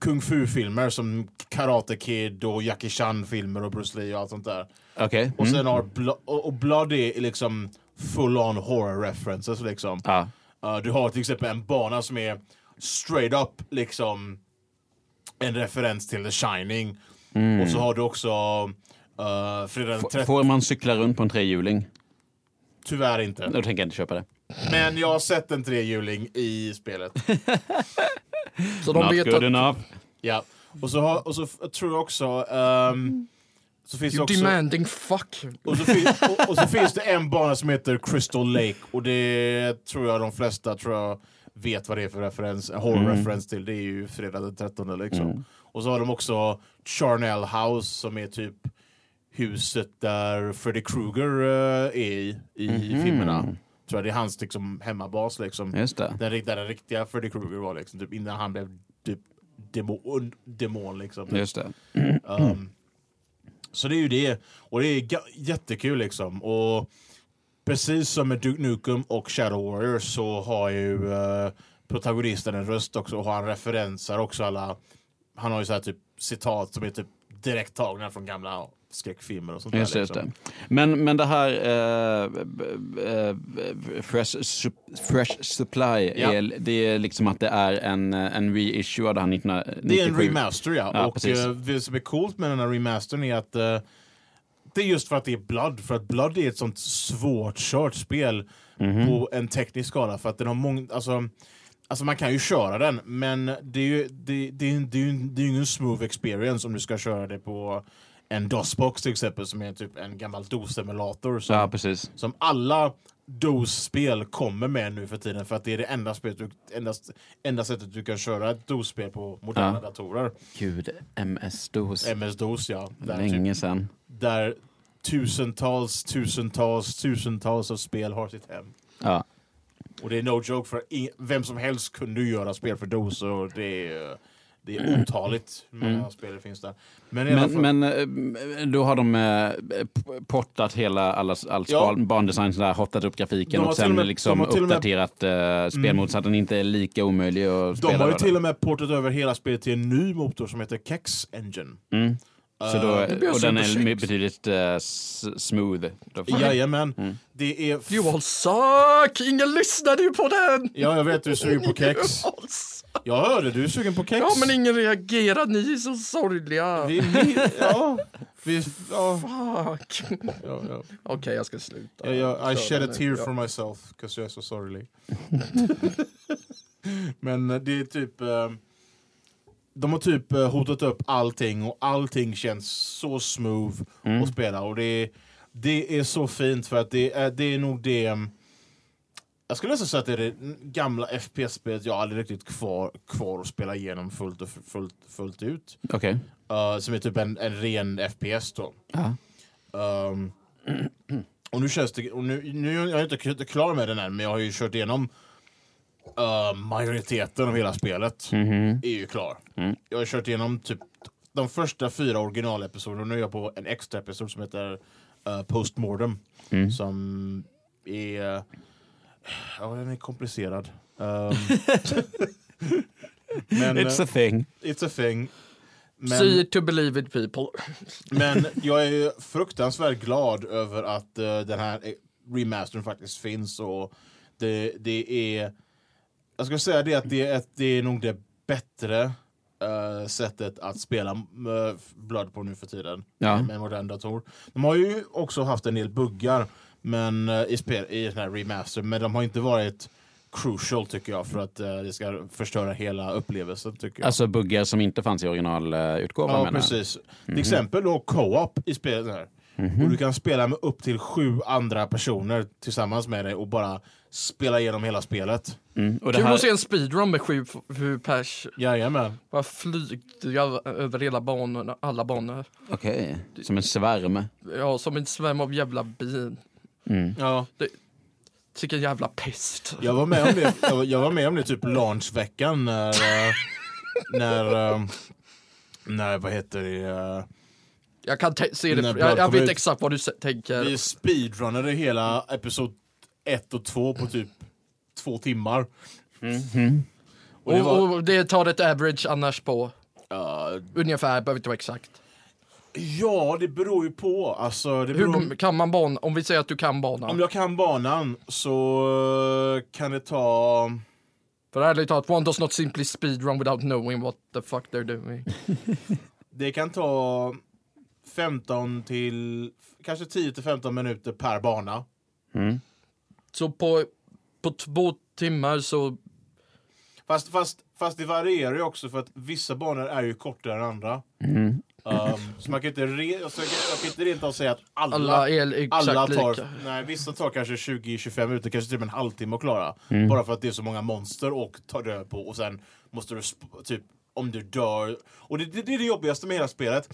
Speaker 2: kung fu-filmer som Karate Kid och Jackie Chan-filmer och Bruce Lee och allt sånt där.
Speaker 1: Okej.
Speaker 2: Och
Speaker 1: Mm.
Speaker 2: sen har Blo- och, och Blood är liksom full-on horror references liksom.
Speaker 1: Ja.
Speaker 2: Uh, du har till exempel en bana som är straight up liksom en referens till The Shining. Och så har du också uh, Fredag den
Speaker 1: F-
Speaker 2: 13.
Speaker 1: Får man cykla runt på en trehjuling?
Speaker 2: Tyvärr inte.
Speaker 1: Då tänker jag inte köpa det.
Speaker 2: Men jag har sett en trehjuling i spelet. [laughs]
Speaker 3: Så de
Speaker 1: Not
Speaker 3: vet
Speaker 1: good
Speaker 3: att
Speaker 1: enough.
Speaker 2: Ja. Och så, har, och så tror jag också... ehm, så finns det
Speaker 3: you're
Speaker 2: också...
Speaker 3: demanding fuck.
Speaker 2: Och så, fin, och, och så finns det en bana som heter Crystal Lake och det tror jag de flesta tror jag vet vad det är för referens, en horror-referens till. Det är ju fredag den 13 liksom. Och så har de också Charnel House som är typ huset där Freddy Krueger eh, är i, i filmerna. Tror jag det är hans liksom, hemmabas liksom.
Speaker 1: Just det.
Speaker 2: Den, där den riktiga Freddy Krueger var liksom, typ innan han blev typ demon, demon liksom.
Speaker 1: Just det.
Speaker 2: Um, så det är ju det. Och det är jättekul liksom. Och precis som med Duke Nukem och Shadow Warrior så har ju eh, protagonisten en röst också och han referensar också alla. Han har ju så här typ citat som är typ direkt tagna från gamla skräckfilmer och sånt
Speaker 1: Just
Speaker 2: där.
Speaker 1: just
Speaker 2: Liksom.
Speaker 1: det. Men, men det här eh, b- eh, fresh, fresh Supply,
Speaker 2: Ja.
Speaker 1: är, det är liksom att det är en, eh, en reissue av det här 1997.
Speaker 2: Det är en remaster ja.
Speaker 1: Ja,
Speaker 2: och
Speaker 1: precis.
Speaker 2: eh, det som är coolt med den här remastern är att eh, det är just för att det är Blood. För att Blood är ett sånt svårt kört spel på en teknisk skala. För att den har många, alltså, alltså man kan ju köra den, men det är ju, det, det, är, det det är ju ingen smooth experience om du ska köra det på en DOS-box till exempel, som är typ en gammal DOS-emulator. Som,
Speaker 1: Ja, precis.
Speaker 2: som alla DOS-spel kommer med nu för tiden för att det är det enda, spelet du, endast, enda sättet du kan köra ett DOS-spel på moderna
Speaker 1: Ja.
Speaker 2: datorer.
Speaker 1: Gud, MS-DOS.
Speaker 2: MS-DOS ja. Där, typ,
Speaker 1: Länge sedan.
Speaker 2: där tusentals, tusentals, tusentals av spel har sitt hem.
Speaker 1: Ja.
Speaker 2: Och det är no joke för vem som helst kunde göra spel för DOS och det är, det är otaligt hur många spel det finns där. Men,
Speaker 1: Men, men eh, då har de eh, portat hela alla, all
Speaker 2: Ja.
Speaker 1: bandesign, sådär, hottat upp grafiken
Speaker 2: De
Speaker 1: och sen
Speaker 2: med-
Speaker 1: liksom
Speaker 2: de och med-
Speaker 1: uppdaterat eh, spelmod så att den inte är lika omöjlig att
Speaker 2: de
Speaker 1: spela.
Speaker 2: har ju till och med portat över hela spelet till en ny motor som heter Kex Engine.
Speaker 1: Mm. Så då,
Speaker 2: Eh,
Speaker 1: och den är betydligt s- smooth. Då
Speaker 2: Jajamän.
Speaker 1: Mm.
Speaker 2: Det är...
Speaker 3: You all suck! Ingen lyssnade ju på den!
Speaker 2: Ja, jag vet du är sugen på kex. Jag hörde du är sugen på kex.
Speaker 3: Ja, men ingen reagerade. Ni är så sorgliga.
Speaker 2: Vi, vi, ja, vi, ja,
Speaker 3: Fuck.
Speaker 2: ja, ja.
Speaker 3: Okej, jag ska sluta.
Speaker 2: Ja, ja, I shed a tear for myself, because jag är så sorglig. [laughs] Men eh, det är typ... eh, De har typ eh, hotat upp allting och allting känns så smooth att spela. Och det det är så fint för att det är, det är nog det... mm, Jag skulle nästan säga att det är det gamla FPS-spelet jag aldrig riktigt kvar, kvar att spela igenom fullt, och fullt, fullt ut.
Speaker 1: Okej.
Speaker 2: Eh, som är typ en, en ren FPS då. Ehm, och nu känns det, och nu, nu är jag inte inte klar med den än, men jag har ju kört igenom eh, majoriteten av hela spelet.
Speaker 1: Mhm.
Speaker 2: Är ju klar.
Speaker 1: Mm.
Speaker 2: Jag har kört igenom typ de första fyra originalepisoderna. Nu är jag på en extra episod som heter uh, Postmortem.
Speaker 1: Mm.
Speaker 2: Som är... Ja, den är komplicerad. Ehm, [laughs] men
Speaker 1: It's
Speaker 2: eh,
Speaker 1: a thing.
Speaker 2: it's a thing. Men,
Speaker 3: See it to believe it people. [laughs]
Speaker 2: men jag är ju fruktansvärt glad över att eh, den här eh, remastern faktiskt finns. Och det, det är... Jag ska säga det att det är, ett, det är nog det bättre eh, sättet att spela uh, Blood på nu för tiden.
Speaker 1: Ja.
Speaker 2: Med en modern dator. De har ju också haft en del buggar men, eh, i, spel, i den här remaster, men de har inte varit crucial tycker jag för att eh, det ska förstöra hela upplevelsen. tycker jag.
Speaker 1: Alltså buggar som inte fanns i originalutgåvan
Speaker 2: Ja,
Speaker 1: menar jag.
Speaker 2: precis. Till exempel då co-op i spelet här. Och du kan spela med upp till sju andra personer tillsammans med dig och bara spela igenom hela spelet.
Speaker 1: Mm. Och det
Speaker 3: Kul
Speaker 1: här,
Speaker 3: att se en speedrun med sju, sju pers.
Speaker 2: Jajamän.
Speaker 3: Bara flyga över hela banorna, alla banor.
Speaker 1: Okej, som en svärm.
Speaker 3: Ja, som en svärm av jävla bin.
Speaker 1: Mm.
Speaker 2: Ja,
Speaker 3: Vilken jävla pest.
Speaker 2: jag var med om det, jag var, jag var med om det typ launchveckan när, eh, när, eh, när, vad heter det, eh,
Speaker 3: Jag kan se det,
Speaker 2: När
Speaker 3: jag, jag vet
Speaker 2: ut.
Speaker 3: exakt vad du tänker.
Speaker 2: vi speedrunnade hela episod 1 och 2 på typ två timmar. Och
Speaker 3: Och,
Speaker 2: det var,
Speaker 3: och det tar ett average annars på
Speaker 2: ja,
Speaker 3: ungefär, behöver inte vara exakt.
Speaker 2: Ja, det beror ju på. Alltså, det beror,
Speaker 3: Hur kan man banan, om vi säger att du kan banan.
Speaker 2: Om jag kan banan så eh, kan det ta...
Speaker 3: För ärligt talat, one does not simply speedrun without knowing what the fuck they're doing. [laughs]
Speaker 2: Det kan ta 15 till kanske 10 till 15 minuter per bana.
Speaker 1: Mm.
Speaker 3: Så på, på två timmar så,
Speaker 2: Fast, fast, fast det varierar ju också för att vissa banor är ju kortare än andra.
Speaker 1: Mm.
Speaker 2: Um, så man kan inte, re, alltså, jag kan- inte rent av säga att alla,
Speaker 3: alla exakt
Speaker 2: alla tar,
Speaker 3: lika.
Speaker 2: nej, vissa tar kanske 20-25 minuter, kanske med en halvtimme att klara.
Speaker 1: Mm.
Speaker 2: Bara för att det är så många monster och ta död på och sen måste du typ om du dör. Och det, det, det är det jobbigaste med hela spelet.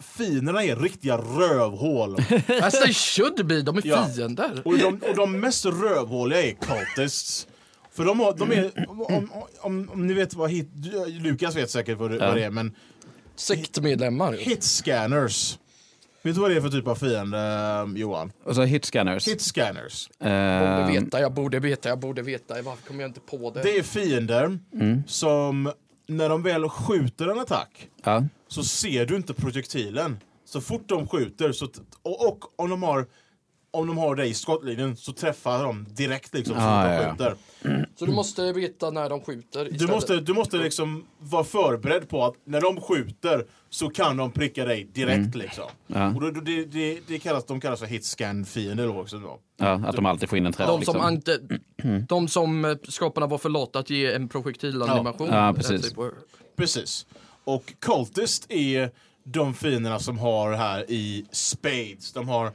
Speaker 2: Fienderna är riktiga rövhål.
Speaker 3: As [laughs] they should be, de är
Speaker 2: Ja.
Speaker 3: fiender.
Speaker 2: Och de, och de mest rövhåliga är cultists. För de, har, de är, om, om, om, om ni vet vad hit, Lukas vet säkert vad det,
Speaker 1: Ja.
Speaker 2: vad det är, men
Speaker 3: Sektmedlemmar.
Speaker 2: hit scanners. Vet du vad det är för typ av fiende, eh, Johan?
Speaker 1: Och så hit scanners.
Speaker 2: Hit scanners.
Speaker 3: Borde
Speaker 1: Eh,
Speaker 3: veta, jag borde veta, jag borde veta. Varför kommer jag inte på det?
Speaker 2: Det är fiender
Speaker 1: Mm.
Speaker 2: som, när de väl skjuter en attack,
Speaker 1: ja.
Speaker 2: så ser du inte projektilen. Så fort de skjuter, så och, och om de har om de har dig i skottlinjen så träffar de direkt liksom så
Speaker 1: Ah,
Speaker 2: de
Speaker 1: ja,
Speaker 2: skjuter.
Speaker 3: Så du måste veta när de skjuter
Speaker 2: Du måste, du måste liksom vara förberedd på att när de skjuter så kan de pricka dig direkt liksom.
Speaker 1: Ja.
Speaker 2: Och då, det, det, det kallas, de kallas för hitscan-fiender då också. Då.
Speaker 1: Ja, att de alltid får in en träff.
Speaker 3: De som,
Speaker 1: liksom.
Speaker 3: inte, de som eh, skaparna var för lata att ge en projektilanimation.
Speaker 1: Ja. Ja, precis.
Speaker 3: Typ, och-
Speaker 2: Precis. Och Cultist är de fienderna som har här i Spades. De har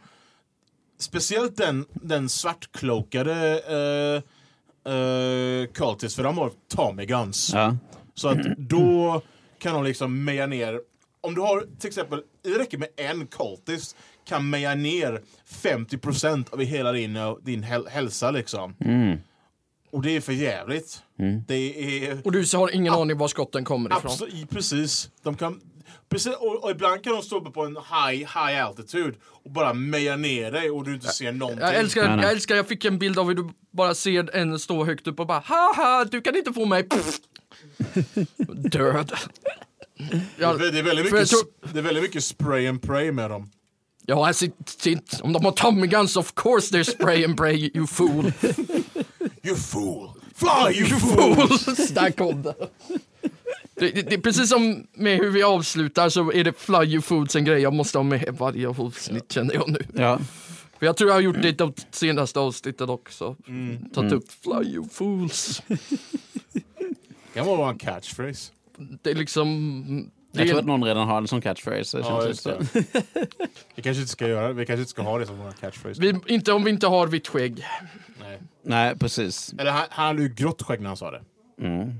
Speaker 2: speciellt den, den svartklokade uh, uh, Cultist, för de har Tommy Guns.
Speaker 1: Ja.
Speaker 2: Så att då kan de liksom meja ner, om du har till exempel, det räcker med en Cultist kan meja ner 50% av hela din, din häl- hälsa liksom.
Speaker 1: Mm.
Speaker 2: Och det är för jävligt. Det är...
Speaker 3: Och du har ingen aning var skotten kommer ifrån.
Speaker 2: Absolut, precis. De kan, precis och, och ibland kan de stå uppe på en high, high altitude och bara meja ner dig och du inte ser någonting.
Speaker 3: Jag älskar,
Speaker 1: Nej, nej.
Speaker 3: jag älskar, jag fick en bild av hur du bara ser en stå högt upp och bara haha, du kan inte få mig. [laughs] Död.
Speaker 2: det,
Speaker 3: Ja,
Speaker 2: är, det, är väldigt
Speaker 3: jag
Speaker 2: mycket,
Speaker 3: tror-
Speaker 2: det är väldigt mycket spray and pray med dem.
Speaker 3: ja, jag sitter, om de har Tommy Guns, of course they're spray and pray, you fool. [laughs]
Speaker 2: You fool! Fly you fool!
Speaker 3: Där [laughs] kom det. Det, det. det är precis som med hur vi avslutar så är det fly you fools en grej jag måste ha med varje avsnitt känner jag nu.
Speaker 1: Ja.
Speaker 3: För jag tror jag har gjort det i de senaste avsnitten också. Tagit upp fly you fools.
Speaker 2: Det kan vara en catchphrase.
Speaker 3: Det är liksom... Det
Speaker 1: Jag tror
Speaker 3: är,
Speaker 1: att någon redan har en sån catchphrase. Det
Speaker 2: Ja,
Speaker 1: känns
Speaker 2: just
Speaker 1: så.
Speaker 2: det. [laughs] Vi kanske inte ska göra Vi kanske inte ska ha det som vår catchphrase.
Speaker 3: vi, inte om vi inte har vitt skägg.
Speaker 2: Nej.
Speaker 1: Nej, precis.
Speaker 2: Eller han, han hade ju grått skägg när han sa det.
Speaker 1: Mm.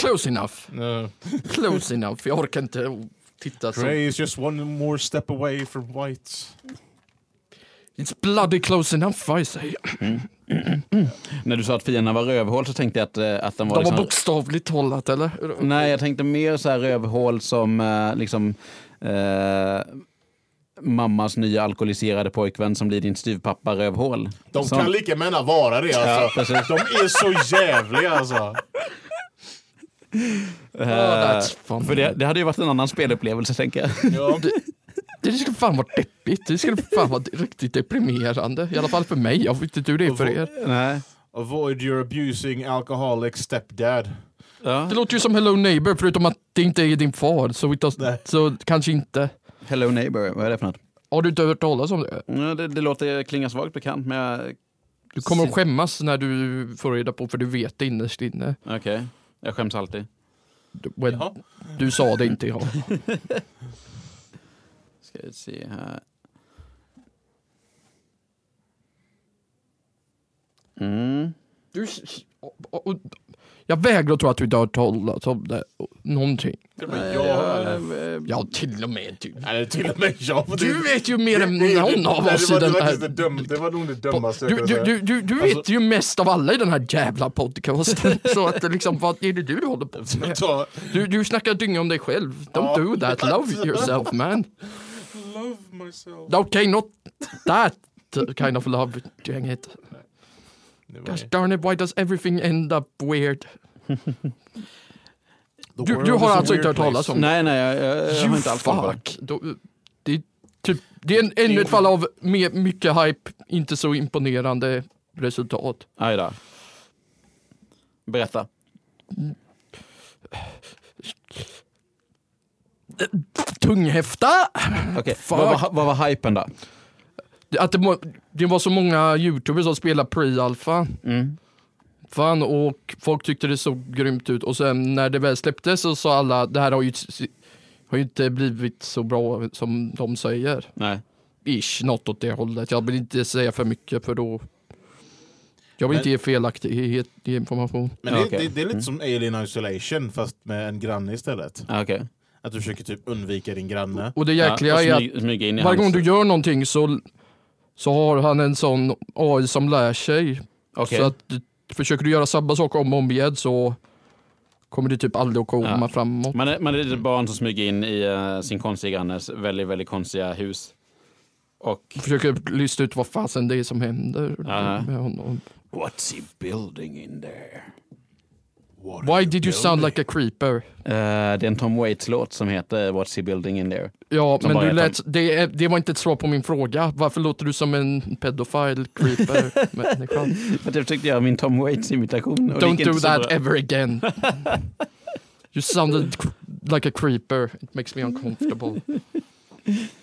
Speaker 3: Close enough.
Speaker 2: Uh, [laughs]
Speaker 3: Close enough. Jag orkar inte titta så.
Speaker 2: Grey is just one more step away from white.
Speaker 3: It's bloody close enough I say.
Speaker 1: När du sa att fienden var rövhål så tänkte jag att, eh, att den var...
Speaker 3: De var
Speaker 1: liksom...
Speaker 3: bokstavligt hållat eller?
Speaker 1: Nej, jag tänkte mer så här rövhål som eh, liksom... Eh, mammas nya alkoholiserade pojkvän som blir din styvpappa rövhål.
Speaker 2: De
Speaker 1: Som-
Speaker 2: kan lika gärna vara det alltså.
Speaker 1: precis.
Speaker 2: De är så jävliga alltså.
Speaker 3: Oh.
Speaker 1: För det, det hade ju varit en annan spelupplevelse tänker jag.
Speaker 2: Ja. [laughs]
Speaker 3: Det skulle fan vara deppigt. Det skulle fan vara riktigt deprimerande. I alla fall för mig. Jag vet inte hur det är för er.
Speaker 1: Nej.
Speaker 2: Avoid your abusing alcoholic stepdad.
Speaker 1: Ja.
Speaker 3: Det låter ju som Hello Neighbor förutom att det inte är din far. Så,
Speaker 2: Nej.
Speaker 3: så kanske inte.
Speaker 1: Hello neighbor, vad är det för något?
Speaker 3: Har du inte hört talas om det?
Speaker 1: Ja, det, det låter klinga svagt bekant, men jag...
Speaker 3: Du kommer att skämmas när du får reda på för du vet det innerst inne.
Speaker 1: Okej, jag skäms alltid.
Speaker 3: Du, well,
Speaker 2: Jaha.
Speaker 3: du sa det inte jag. [laughs]
Speaker 1: Ska vi se här. Mm.
Speaker 3: Du, och, och, jag vägrar tro att du inte har hört talas om det. Någonting.
Speaker 2: Till och med jag.
Speaker 1: eh,
Speaker 3: Ja, till och med du.
Speaker 2: Eller till och med jag.
Speaker 3: Du vet ju mer än
Speaker 2: det- det-
Speaker 3: någon av
Speaker 2: nej,
Speaker 3: oss i den
Speaker 2: det, var
Speaker 3: här...
Speaker 2: det, var nog det dummaste
Speaker 3: Du, du, du, du,
Speaker 2: Alltså-
Speaker 3: vet ju mest av alla i den här jävla podcasten. [laughs] Så att liksom, vad är det du håller på med? [laughs] Du, du snackar dynga om dig själv. Don't do that. Love yourself man.
Speaker 2: love myself.
Speaker 3: Okay, not that kind of love, dang it.
Speaker 2: Det var-
Speaker 3: Gosh darn it, why does everything end up weird? [laughs] Du, du har alltså inte hört talas om det?
Speaker 1: Nej, nej, jag, jag, jag har inte alls koll på det.
Speaker 3: typ, det är en, ännu ett fall av med mycket hype, inte så imponerande resultat.
Speaker 1: Aj då. Berätta.
Speaker 3: Tunghäfta!
Speaker 1: Okej,
Speaker 3: Fuck.
Speaker 1: vad, var, vad var hypen då?
Speaker 3: Att det, må- det var så många youtubers som spelade pre-alpha.
Speaker 1: Mm.
Speaker 3: Fan, och folk tyckte det såg grymt ut och sen när det väl släpptes så sa alla det här har ju, har ju inte blivit så bra som de säger.
Speaker 1: Nej.
Speaker 3: Ish, något åt det hållet. Jag vill inte säga för mycket för då jag vill
Speaker 2: Men-
Speaker 3: inte ge felaktig information.
Speaker 2: Men
Speaker 1: Ja,
Speaker 2: det,
Speaker 1: okej.
Speaker 2: det, det är lite som Alien Isolation fast med en granne istället.
Speaker 1: Okej.
Speaker 2: Att du försöker typ undvika din granne.
Speaker 3: Och det
Speaker 1: Ja,
Speaker 3: jäkliga
Speaker 1: och
Speaker 3: är att
Speaker 1: smyg, in i
Speaker 3: varje gång du gör någonting så, så har han en sån AI som lär sig.
Speaker 1: Okej.
Speaker 3: Så att du, försöker du göra samma sak om och om igen så kommer det typ aldrig att komma
Speaker 1: Ja.
Speaker 3: framåt.
Speaker 1: Man är, man är ett barn som smyger in i eh, sin konstiga grannes väldigt, väldigt konstiga hus. Och...
Speaker 3: Försöker lista ut vad fasen det är som händer
Speaker 1: Ja.
Speaker 3: med honom.
Speaker 1: What's he building in there?
Speaker 2: What
Speaker 3: Why did you sound like a creeper?
Speaker 1: Eh, det är en Tom Waits-låt som heter What's he building in there?
Speaker 3: Ja,
Speaker 1: Som
Speaker 3: men du lät, det, är- det var inte ett svar på min fråga. Varför låter du som en pedofile creeper? [laughs]
Speaker 1: För att jag försökte göra min Tom Waits-imitation. det
Speaker 3: Don't do that
Speaker 1: bra.
Speaker 3: ever again. [laughs] You sounded like a creeper. It makes me uncomfortable. [laughs]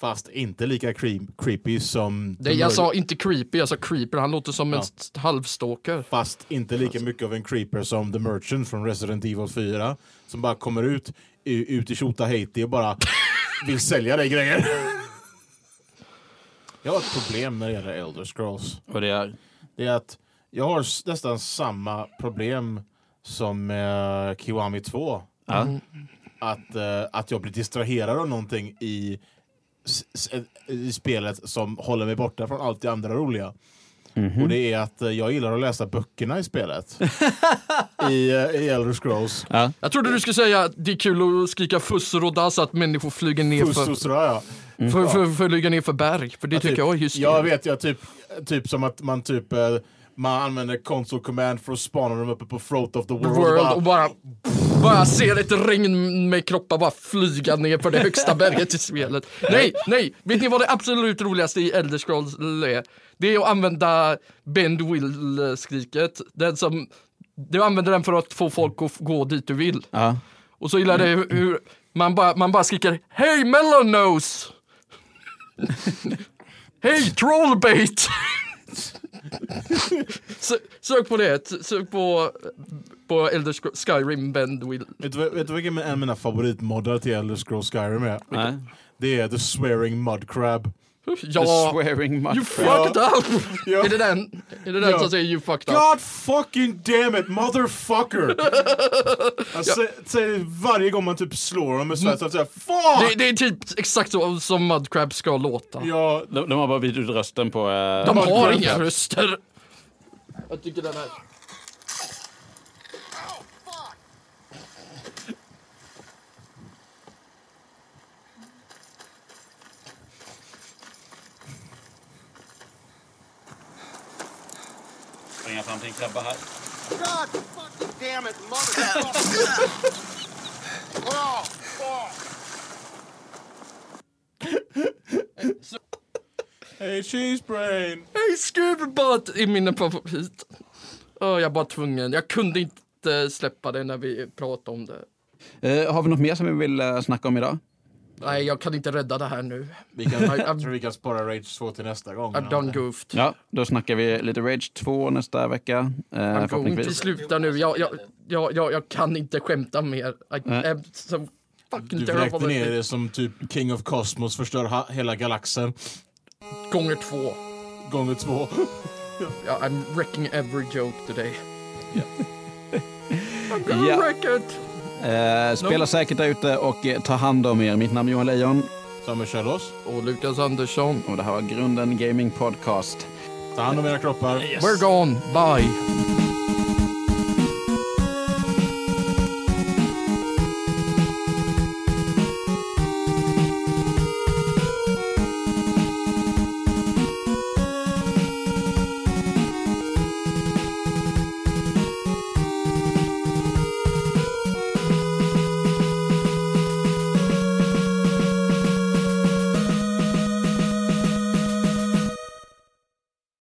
Speaker 2: Fast inte lika creep, creepy som...
Speaker 3: Det, jag sa inte creepy, jag sa creeper. Han låter som en
Speaker 2: Ja.
Speaker 3: s- halvstalker.
Speaker 2: Fast inte lika mycket av en creeper som The Merchant från Resident Evil 4. Som bara kommer ut, ut i Tjota Haiti och bara [laughs] vill sälja dig grejer. Jag har ett problem när det gäller Elder Scrolls.
Speaker 1: Och det är?
Speaker 2: Det är att jag har nästan samma problem som med Kiwami 2.
Speaker 1: Ja.
Speaker 2: Att, eh, att jag blir distraherad av någonting i, i spelet som håller mig borta från allt det andra roliga.
Speaker 1: Mhm.
Speaker 2: Och det är att eh, jag gillar att läsa böckerna i spelet. [laughs] I, eh, I Elder Scrolls.
Speaker 1: Ja.
Speaker 3: Jag trodde du skulle säga att det är kul att skrika fussor och dass att människor flyger ner för,
Speaker 2: Fussosra, ja.
Speaker 3: för, för, för, flyga ner för berg. För det
Speaker 2: Ja,
Speaker 3: tycker
Speaker 2: typ,
Speaker 3: jag är hysteriskt.
Speaker 2: Jag vet, jag typ, typ som att man typ eh, man använder console command för att spana dem uppe på throat of the world.
Speaker 3: World
Speaker 2: och bara,
Speaker 3: och bara, bara ser ett regn med kroppar bara flyga ner för det högsta [laughs] berget i spelet. Nej, nej! Vet ni vad det absolut roligaste i Elder Scrolls är? Det är att använda Bend Will-skriket. Den som, du använder den för att få folk att gå dit du vill.
Speaker 1: Ja.
Speaker 3: Och så gillar det hur- hur man bara, man bara skriker Hej Melonnose! [laughs] Hej Trollbait! [laughs] [laughs] Sö- Sök på det, sök på, på Elder Scrolls Skyrim Bend Will.
Speaker 2: vet, du, vet du vilken en av mina favoritmoddar till Elder Scrolls Skyrim är?
Speaker 1: Nej.
Speaker 2: Det är The Swearing Mud Crab.
Speaker 3: Ja,
Speaker 1: The swearing mud
Speaker 3: you fucked up!
Speaker 2: Ja.
Speaker 3: Är det den, är det den
Speaker 2: Ja.
Speaker 3: som säger you fucked up?
Speaker 2: God fucking damn it, motherfucker! [laughs] Jag sä- säger varje gång man typ slår honom med svärd så att säga
Speaker 3: Det,
Speaker 2: FUCK!
Speaker 3: det är typ exakt så som Mudcrab ska låta.
Speaker 2: Ja,
Speaker 1: De, de har bara bytt ut rösten på... eh,
Speaker 3: De har inga röster. Jag tycker den är...
Speaker 1: Springa fram till en krabba här.
Speaker 4: God fucking damn it, motherfucker! oh, fuck!
Speaker 2: hey cheese brain!
Speaker 3: Hej Scooby-Bot är min favorit. Åh, jag var tvungen. Jag kunde inte släppa det när vi pratade om det.
Speaker 1: Eh, har vi något mer som vi vill eh, snacka om idag?
Speaker 3: Nej, jag kan inte rädda det här nu.
Speaker 2: Vi kan, [laughs]
Speaker 3: I-
Speaker 2: jag tror vi kan spara Rage 2 till nästa gång.
Speaker 3: I've done goofed.
Speaker 1: Ja, då snackar vi lite Rage 2 nästa vecka. Eh,
Speaker 3: I'm going to sluta nu. Jag, jag, jag, jag, jag kan inte skämta mer. I am so fucking
Speaker 2: Du vräkte ner det som typ King of Cosmos förstör ha- hela galaxen.
Speaker 3: Gånger två.
Speaker 2: Gånger två.
Speaker 3: Ja, I'm wrecking every joke today. I'm gonna
Speaker 1: Ja.
Speaker 3: wreck it!
Speaker 1: Eh, spela säkert där ute och eh, ta hand om er. Mitt namn är Johan Lejon
Speaker 2: Samuel Kjellås,
Speaker 3: Och Lukas Andersson.
Speaker 1: och det här var Grunden Gaming Podcast.
Speaker 2: ta hand om era kroppar.
Speaker 3: We're gone. Bye.